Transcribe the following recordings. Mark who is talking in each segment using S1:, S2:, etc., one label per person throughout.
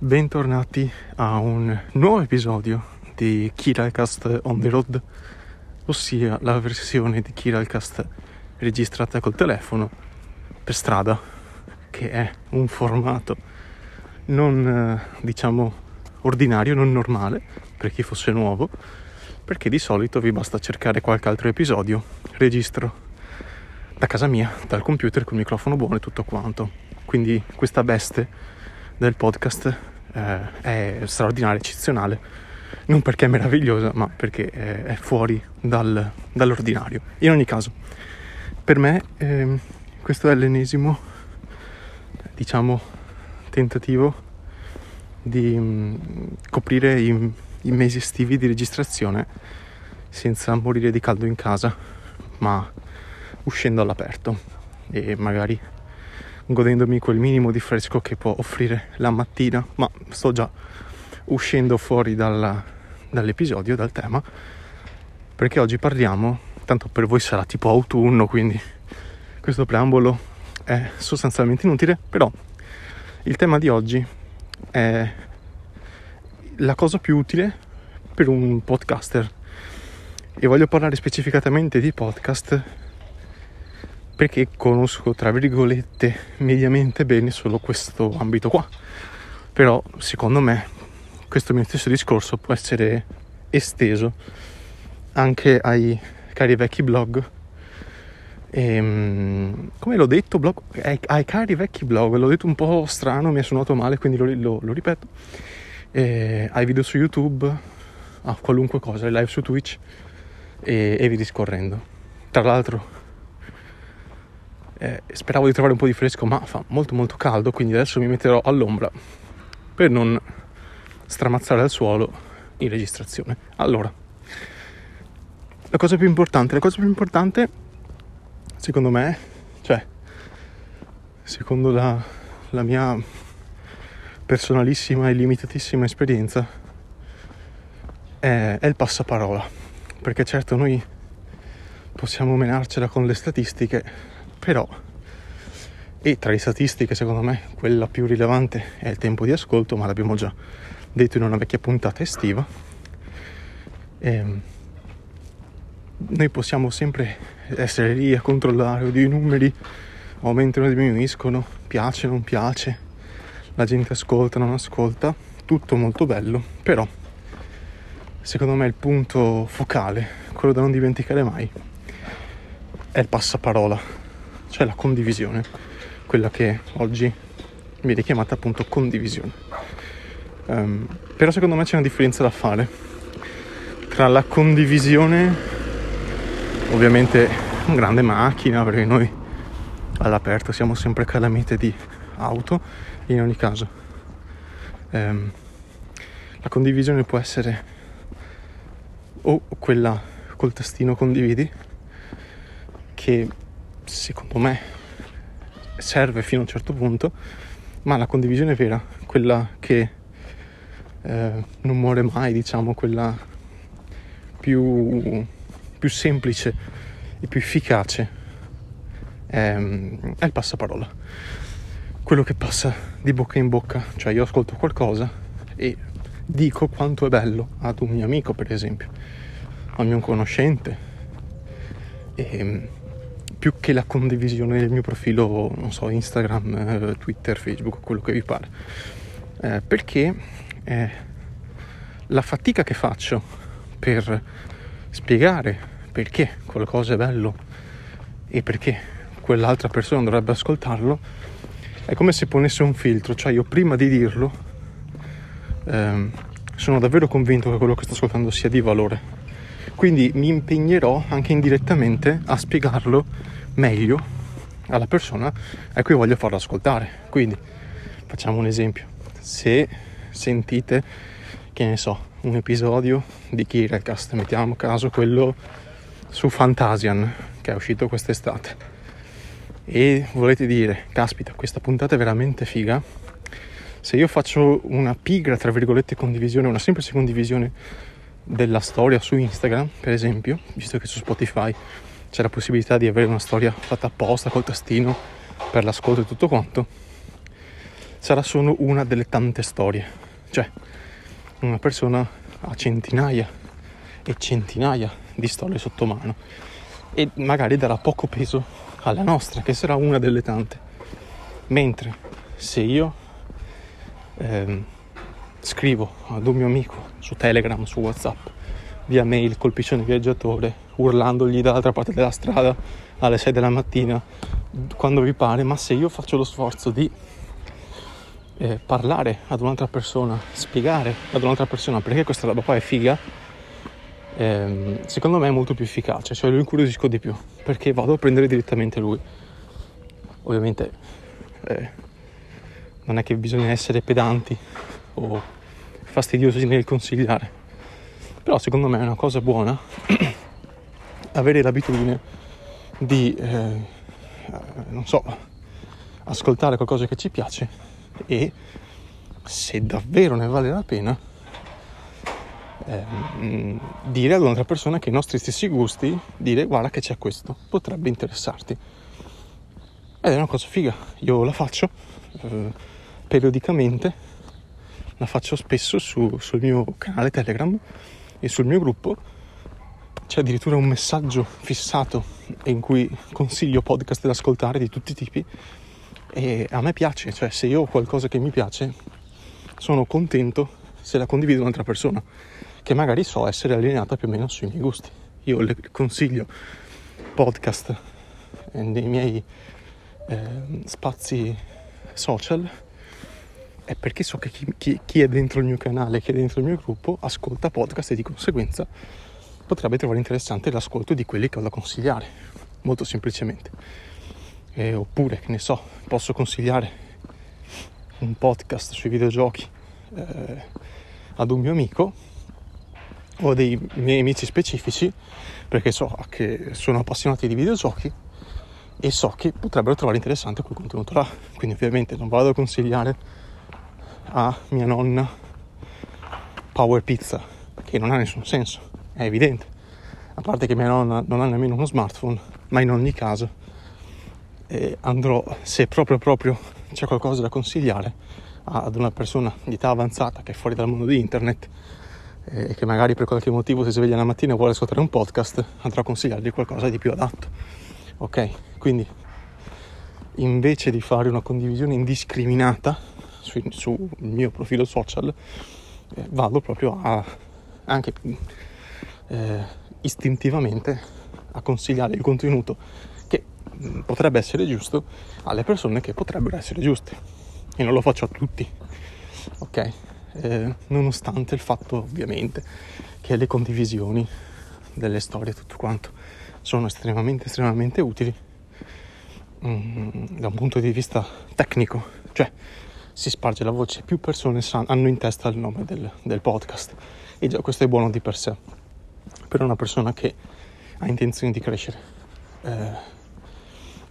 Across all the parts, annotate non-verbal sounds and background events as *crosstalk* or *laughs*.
S1: Bentornati a un nuovo episodio di Kiralcast on the road, ossia la versione di Kiralcast registrata col telefono per strada, che è un formato non eh, diciamo ordinario, non normale per chi fosse nuovo, perché di solito vi basta cercare qualche altro episodio, registro da casa mia, dal computer con il microfono buono e tutto quanto. Quindi questa veste del podcast eh, è straordinaria, eccezionale, non perché è meravigliosa, ma perché è, è fuori dal, dall'ordinario. In ogni caso, per me eh, questo è l'ennesimo, diciamo, tentativo di mh, mm, coprire i, i mesi estivi di registrazione senza morire di caldo in casa, ma uscendo all'aperto e magari godendomi quel minimo di fresco che può offrire la mattina, ma sto già uscendo fuori dalla, dall'episodio, dal tema, perché oggi parliamo, tanto per voi sarà tipo autunno, quindi questo preambolo è sostanzialmente inutile, però il tema di oggi è la cosa più utile per un podcaster. E voglio parlare specificatamente di podcast perché conosco tra virgolette mediamente bene solo questo ambito qua. Però secondo me questo mio stesso discorso può essere esteso anche ai cari vecchi blog. E, ehm, come l'ho detto blog, ai, ai, cari vecchi blog l'ho detto un po' strano mi è suonato male quindi lo, lo, lo ripeto. E, ai video su youtube a qualunque cosa ai live su twitch e, e vi discorrendo. Tra l'altro eh, speravo di trovare un po' di fresco, ma fa molto molto caldo, quindi adesso mi metterò all'ombra per non stramazzare al suolo in registrazione. Allora, la cosa più importante, la cosa più importante, secondo me, cioè, secondo la, la mia personalissima e limitatissima esperienza, è, è il passaparola. Perché certo noi possiamo menarcela con le statistiche, però e tra le statistiche secondo me quella più rilevante è il tempo di ascolto ma l'abbiamo già detto in una vecchia puntata estiva. E ehm, noi possiamo sempre essere lì a controllare i numeri aumentano o diminuiscono piace non piace la gente ascolta non ascolta tutto molto bello però secondo me il punto focale quello da non dimenticare mai è il passaparola cioè la condivisione, quella che oggi viene chiamata appunto condivisione. Um, però secondo me c'è una differenza da fare tra la condivisione, ovviamente una grande macchina, perché noi all'aperto siamo sempre calamite di auto, in ogni caso um, la condivisione può essere o quella col tastino condividi che secondo me serve fino a un certo punto, ma la condivisione vera, quella che eh, non muore mai, diciamo, quella più, più semplice e più efficace, è, è il passaparola. Quello che passa di bocca in bocca, cioè io ascolto qualcosa e dico quanto è bello ad un mio amico, per esempio, a un mio conoscente. E, più che la condivisione del mio profilo, non so, Instagram, eh, Twitter, Facebook, quello che vi pare. Eh, perché eh, la fatica che faccio per spiegare perché qualcosa è bello e perché quell'altra persona dovrebbe ascoltarlo è come se ponesse un filtro, cioè io prima di dirlo ehm, sono davvero convinto che quello che sto ascoltando sia di valore quindi mi impegnerò anche indirettamente a spiegarlo meglio alla persona a cui voglio farlo ascoltare. Quindi facciamo un esempio. Se sentite, che ne so, un episodio di Kiracast, mettiamo caso quello su Fantasian che è uscito quest'estate e volete dire, caspita, questa puntata è veramente figa, se io faccio una pigra, tra virgolette, condivisione, una semplice condivisione della storia su Instagram, per esempio, visto che su Spotify c'è la possibilità di avere una storia fatta apposta col tastino per l'ascolto e tutto quanto. sarà solo una delle tante storie. Cioè, una persona ha centinaia e centinaia di storie sotto mano e magari darà poco peso alla nostra, che sarà una delle tante. Mentre se io ehm, scrivo ad un mio amico su Telegram, su WhatsApp, via mail col piccione viaggiatore, urlandogli dall'altra parte della strada alle 6 della mattina, quando vi pare, ma se io faccio lo sforzo di eh, parlare ad un'altra persona, spiegare ad un'altra persona perché questa roba qua è figa, ehm, secondo me è molto più efficace, cioè lo incuriosisco di più, perché vado a prendere direttamente lui. Ovviamente eh, non è che bisogna essere pedanti o fastidiosi nel consigliare, però secondo me è una cosa buona *clears throat* avere l'abitudine di, eh, non so, ascoltare qualcosa che ci piace e se davvero ne vale la pena eh, dire ad un'altra persona che i nostri stessi gusti, dire guarda che c'è questo, potrebbe interessarti. Ed è una cosa figa, io la faccio eh, periodicamente, la faccio spesso su, sul mio canale Telegram e sul mio gruppo. C'è addirittura un messaggio fissato in cui consiglio podcast da ascoltare di tutti i tipi e a me piace, cioè se io ho qualcosa che mi piace sono contento se la condivido un'altra persona che magari so essere allineata più o meno sui miei gusti. Io le consiglio podcast nei miei eh, spazi social è perché so che chi, chi, chi, è dentro il mio canale, chi è dentro il mio gruppo, ascolta podcast e di conseguenza potrebbe trovare interessante l'ascolto di quelli che ho da consigliare, molto semplicemente. Eh, oppure, che ne so, posso consigliare un podcast sui videogiochi eh, ad un mio amico ho dei miei amici specifici perché so che sono appassionati di videogiochi e so che potrebbero trovare interessante quel contenuto là. Quindi ovviamente non vado a consigliare a mia nonna Power Pizza, che non ha nessun senso, è evidente. A parte che mia nonna non ha nemmeno uno smartphone, ma in ogni caso eh, andrò, se proprio proprio c'è qualcosa da consigliare ad una persona di età avanzata che è fuori dal mondo di internet, e che magari per qualche motivo si sveglia la mattina e vuole ascoltare un podcast, andrò a consigliargli qualcosa di più adatto. Ok? Quindi invece di fare una condivisione indiscriminata sul, sul mio profilo social, eh, vado proprio a anche eh, istintivamente a consigliare il contenuto che mh, potrebbe essere giusto alle persone che potrebbero essere giuste. E non lo faccio a tutti. Ok? eh, nonostante il fatto ovviamente che le condivisioni delle storie tutto quanto sono estremamente estremamente utili mm, da un punto di vista tecnico, cioè si sparge la voce, più persone hanno in testa il nome del, del podcast e già questo è buono di per sé per una persona che ha intenzione di crescere. Eh,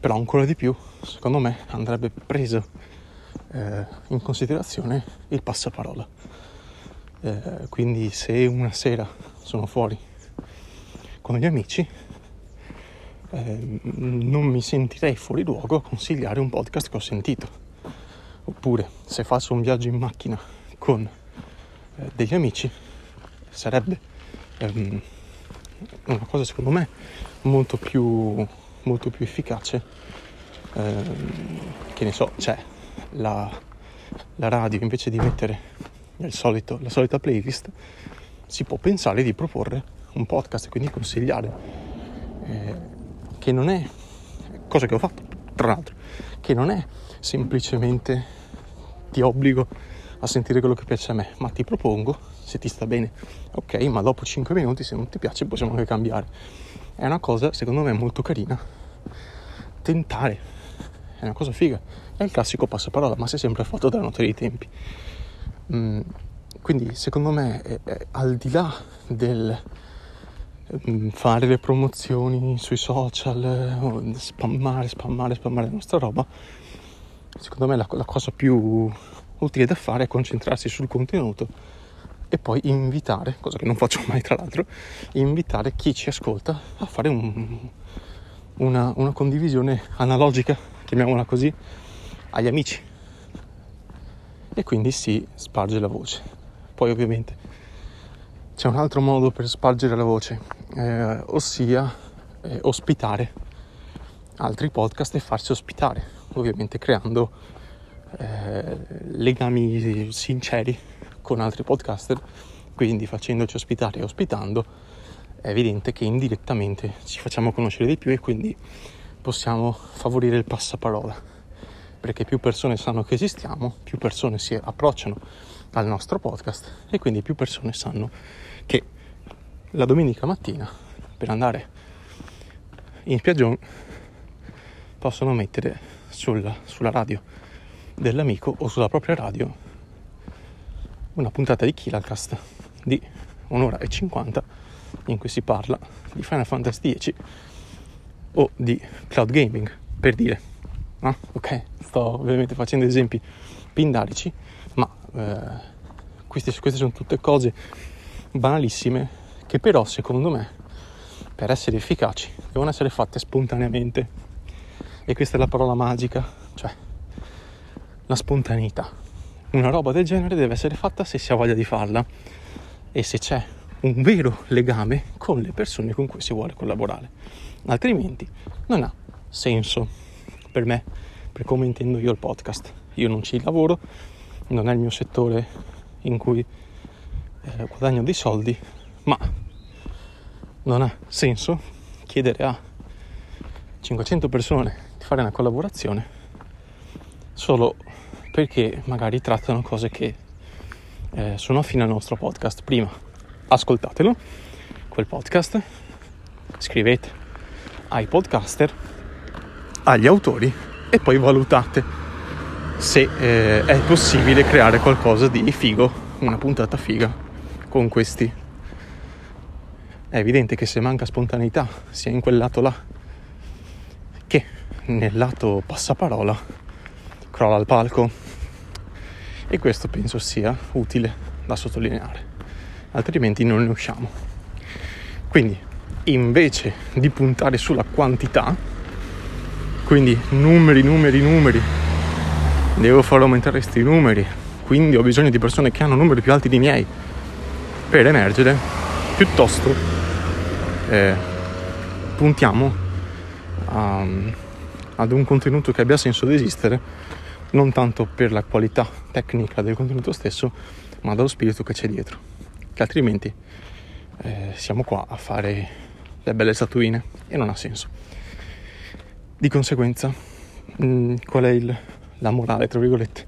S1: però ancora di più, secondo me, andrebbe preso eh, in considerazione il passaparola. Eh, quindi se una sera sono fuori con gli amici, eh, non mi sentirei fuori luogo a consigliare un podcast che ho sentito. Oppure se faccio un viaggio in macchina con eh, degli amici, sarebbe ehm, una cosa secondo me molto più, molto più efficace. Ehm, che ne so, c'è la, la radio invece di mettere solito, la solita playlist, si può pensare di proporre un podcast e quindi consigliare, eh, che non è, cosa che ho fatto tra l'altro, che non è semplicemente ti obbligo a sentire quello che piace a me, ma ti propongo, se ti sta bene, ok, ma dopo 5 minuti se non ti piace possiamo anche cambiare. È una cosa secondo me molto carina, tentare, è una cosa figa, è il classico passaparola, ma si è sempre fatto dalla notte dei tempi. Mm, quindi secondo me è, è, al di là del mm, fare le promozioni sui social, spammare, spammare, spammare la nostra roba, secondo me la, la cosa più utile da fare è concentrarsi sul contenuto e poi invitare, cosa che non faccio mai tra l'altro, invitare chi ci ascolta a fare un, una, una condivisione analogica, chiamiamola così, agli amici e quindi si sparge la voce. Poi ovviamente c'è un altro modo per spargere la voce, eh, ossia eh, ospitare altri podcast e farsi ospitare, ovviamente creando eh, legami sinceri con altri podcaster, quindi facendoci ospitare e ospitando è evidente che indirettamente ci facciamo conoscere di più e quindi possiamo favorire il passaparola, perché più persone sanno che esistiamo, più persone si approcciano al nostro podcast e quindi più persone sanno che la domenica mattina per andare in spiaggione possono mettere sul, sulla radio dell'amico o sulla propria radio una puntata di Killalcast di un'ora e cinquanta in cui si parla di Final Fantasy X o di cloud gaming, per dire. Ah, ok, sto ovviamente facendo esempi pindarici, ma eh, queste, queste sono tutte cose banalissime che però secondo me per essere efficaci devono essere fatte spontaneamente. E questa è la parola magica, cioè la spontaneità. Una roba del genere deve essere fatta se si ha voglia di farla e se c'è un vero legame con le persone con cui si vuole collaborare. Altrimenti non ha senso per me, per come intendo io il podcast. Io non ci lavoro, non è il mio settore in cui eh, guadagno dei soldi, ma non ha senso chiedere a 500 persone fare una collaborazione solo perché magari trattano cose che eh, sono affine al nostro podcast. Prima ascoltatelo, quel podcast, scrivete ai podcaster, agli autori e poi valutate se eh, è possibile creare qualcosa di figo, una puntata figa con questi. È evidente che se manca spontaneità sia in quel lato là nel lato passaparola crolla il palco e questo penso sia utile da sottolineare altrimenti non ne usciamo. Quindi invece di puntare sulla quantità, quindi numeri, numeri, numeri, devo far aumentare questi numeri, quindi ho bisogno di persone che hanno numeri più alti di miei per emergere, piuttosto eh, puntiamo a, ad un contenuto che abbia senso di esistere, non tanto per la qualità tecnica del contenuto stesso, ma dallo spirito che c'è dietro che altrimenti eh, siamo qua a fare le belle statuine e non ha senso. Di conseguenza, mh, mm, qual è il, la morale, tra virgolette,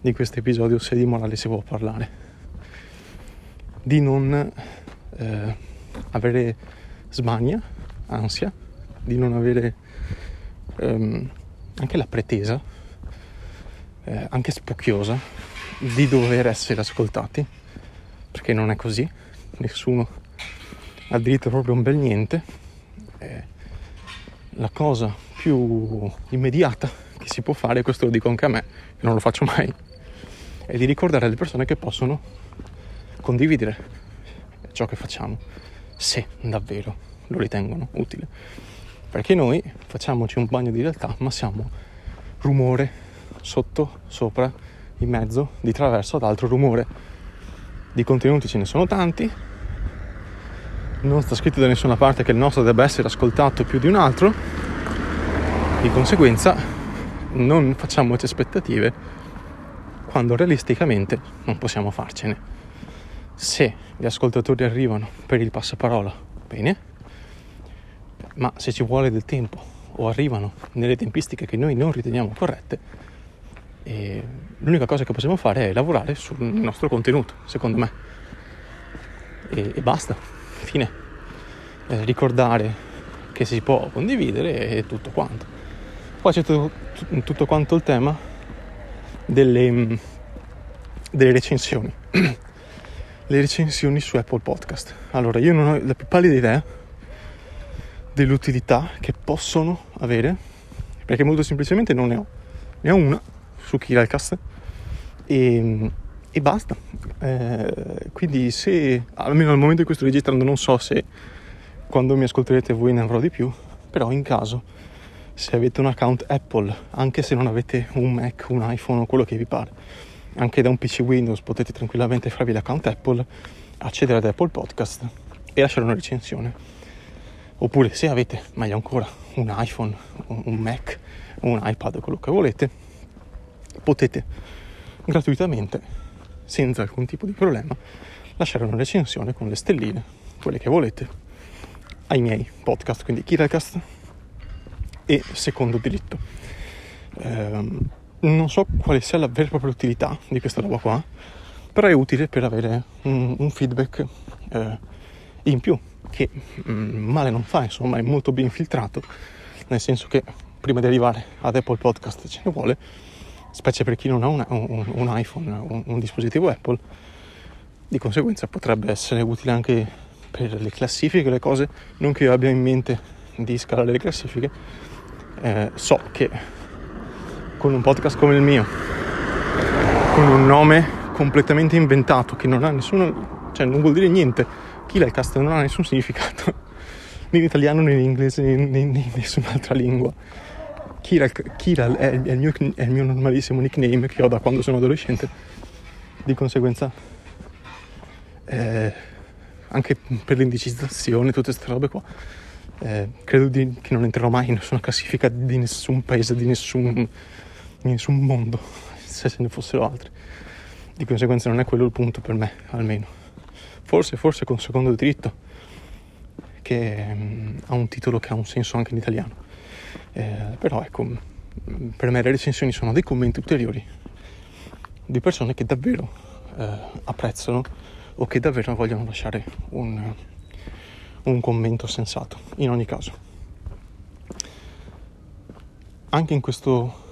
S1: di questo episodio, se di morale si può parlare? Di non eh, avere smania, ansia, di non avere ehm, anche la pretesa, eh, anche spocchiosa, di dover essere ascoltati perché non è così, nessuno ha diritto proprio a un bel niente. Eh, la cosa più immediata che si può fare, questo lo dico anche a me, che non lo faccio mai, è di ricordare alle persone che possono condividere ciò che facciamo, se davvero lo ritengono utile. Perché noi facciamoci un bagno di realtà, ma siamo rumore sotto, sopra, in mezzo, di traverso ad altro rumore. Di contenuti ce ne sono tanti, non sta scritto da nessuna parte che il nostro debba essere ascoltato più di un altro, di conseguenza non facciamoci aspettative quando realisticamente non possiamo farcene. Se gli ascoltatori arrivano per il passaparola, bene, ma se ci vuole del tempo o arrivano nelle tempistiche che noi non riteniamo corrette, l'unica cosa che possiamo fare è lavorare sul nostro contenuto, secondo me. E, e basta, fine. Eh, ricordare che si può condividere e tutto quanto. Poi c'è tutto, tutto quanto il tema delle, mm, delle recensioni. *clears throat* Le recensioni su Apple Podcast. Allora, io non ho la più pallida idea dell'utilità che possono avere, perché molto semplicemente non ne ho. Ne ho una su Kiralcast e, e basta. Eh, quindi se, almeno al momento in cui sto registrando, non so se quando mi ascolterete voi ne avrò di più, però in caso se avete un account Apple, anche se non avete un Mac, un iPhone o quello che vi pare, anche da un PC Windows potete tranquillamente farvi l'account Apple, accedere ad Apple Podcast e lasciare una recensione. Oppure se avete, meglio ancora, un iPhone, un Mac, un iPad, quello che volete, potete gratuitamente, senza alcun tipo di problema, lasciare una recensione con le stelline, quelle che volete, ai miei podcast, quindi Kiracast e Secondo Diritto. Eh, non so quale sia la vera e propria utilità di questa roba qua, però è utile per avere un, un feedback eh, in più, che mm, male non fa, insomma, è molto ben filtrato, nel senso che prima di arrivare ad Apple Podcast ce ne vuole, specie per chi non ha una, un, un, iPhone, un, un dispositivo Apple, di conseguenza potrebbe essere utile anche per le classifiche, le cose, non che io abbia in mente di scalare le classifiche, eh, so che con un podcast come il mio, con un nome completamente inventato che non ha nessuno, cioè non vuol dire niente, Killercast non ha nessun significato, *laughs* né in italiano né in inglese né, né in nessun'altra lingua. Kiral, Kiral è, è, il mio, è il mio normalissimo nickname che ho da quando sono adolescente, di conseguenza eh, anche per l'indicizzazione, tutte queste robe qua. Eh, credo di, che non entrerò mai in nessuna classifica di nessun paese, di nessun in nessun mondo, *laughs* se ce ne fossero altri. Di conseguenza non è quello il punto per me, almeno. Forse, forse con secondo diritto, che um, ha un titolo che ha un senso anche in italiano. Eh, però ecco, per me le recensioni sono dei commenti ulteriori di persone che davvero eh, apprezzano o che davvero vogliono lasciare un, un commento sensato. In ogni caso. Anche in questo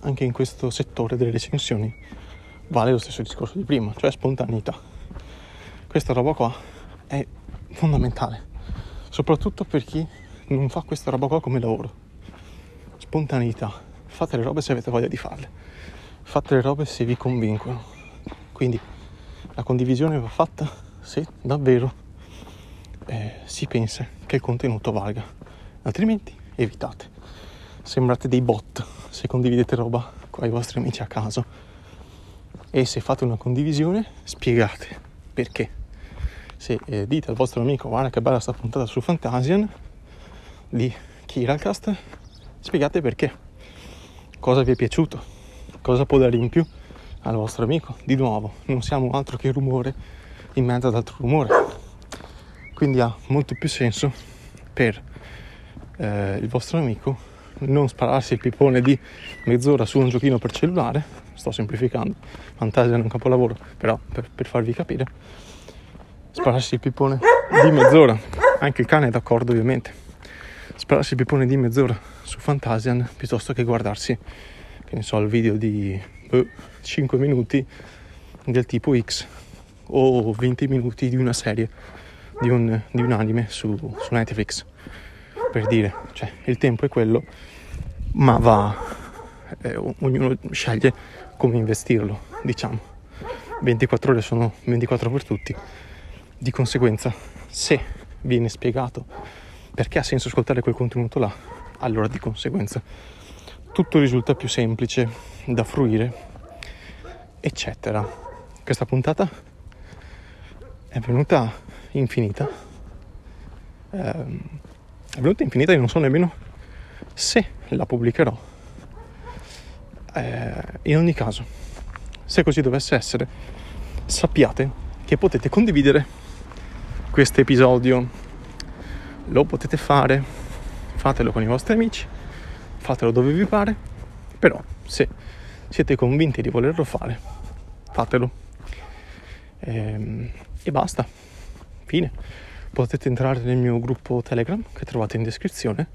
S1: anche in questo settore delle recensioni vale lo stesso discorso di prima, cioè spontaneità. Questa roba qua è fondamentale, soprattutto per chi non fa questa roba qua come lavoro. Spontaneità, fate le robe se avete voglia di farle, fate le robe se vi convincono. Quindi la condivisione va fatta se davvero eh, si pensa che il contenuto valga, altrimenti evitate. Sembrate dei bot se condividete roba con i vostri amici a caso e se fate una condivisione spiegate perché. Se eh, dite al vostro amico guarda che bella sta puntata su Fantasian di Kiralcast, spiegate perché. Cosa vi è piaciuto, cosa può dare in più al vostro amico. Di nuovo, non siamo altro che rumore in mezzo ad altro rumore. Quindi ha molto più senso per eh, il vostro amico non spararsi il pippone di mezz'ora su un giochino per cellulare, sto semplificando, fantasia è un capolavoro, però per, per farvi capire, spararsi il pippone di mezz'ora, anche il cane è d'accordo ovviamente, spararsi il pippone di mezz'ora su Fantasian piuttosto che guardarsi, che ne so, il video di eh, 5 minuti del tipo X o 20 minuti di una serie, di un, di un anime su, su Netflix. Per dire, cioè il tempo è quello, ma va, eh, ognuno sceglie come investirlo, diciamo. 24 ore sono 24 per tutti, di conseguenza se viene spiegato perché ha senso ascoltare quel contenuto là, allora di conseguenza tutto risulta più semplice da fruire, eccetera. Questa puntata è venuta infinita. Ehm, è venuta infinita e non so nemmeno se la pubblicherò. Eh, in ogni caso, se così dovesse essere, sappiate che potete condividere questo episodio. Lo potete fare, fatelo con i vostri amici, fatelo dove vi pare, però se siete convinti di volerlo fare, fatelo. E, ehm, e basta. Fine potete entrare nel mio gruppo Telegram che trovate in descrizione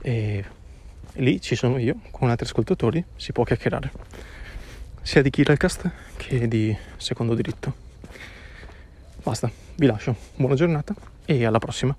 S1: e lì ci sono io con altri ascoltatori, si può chiacchierare sia di Kiralcast che di Secondo Diritto. Basta, vi lascio, buona giornata e alla prossima.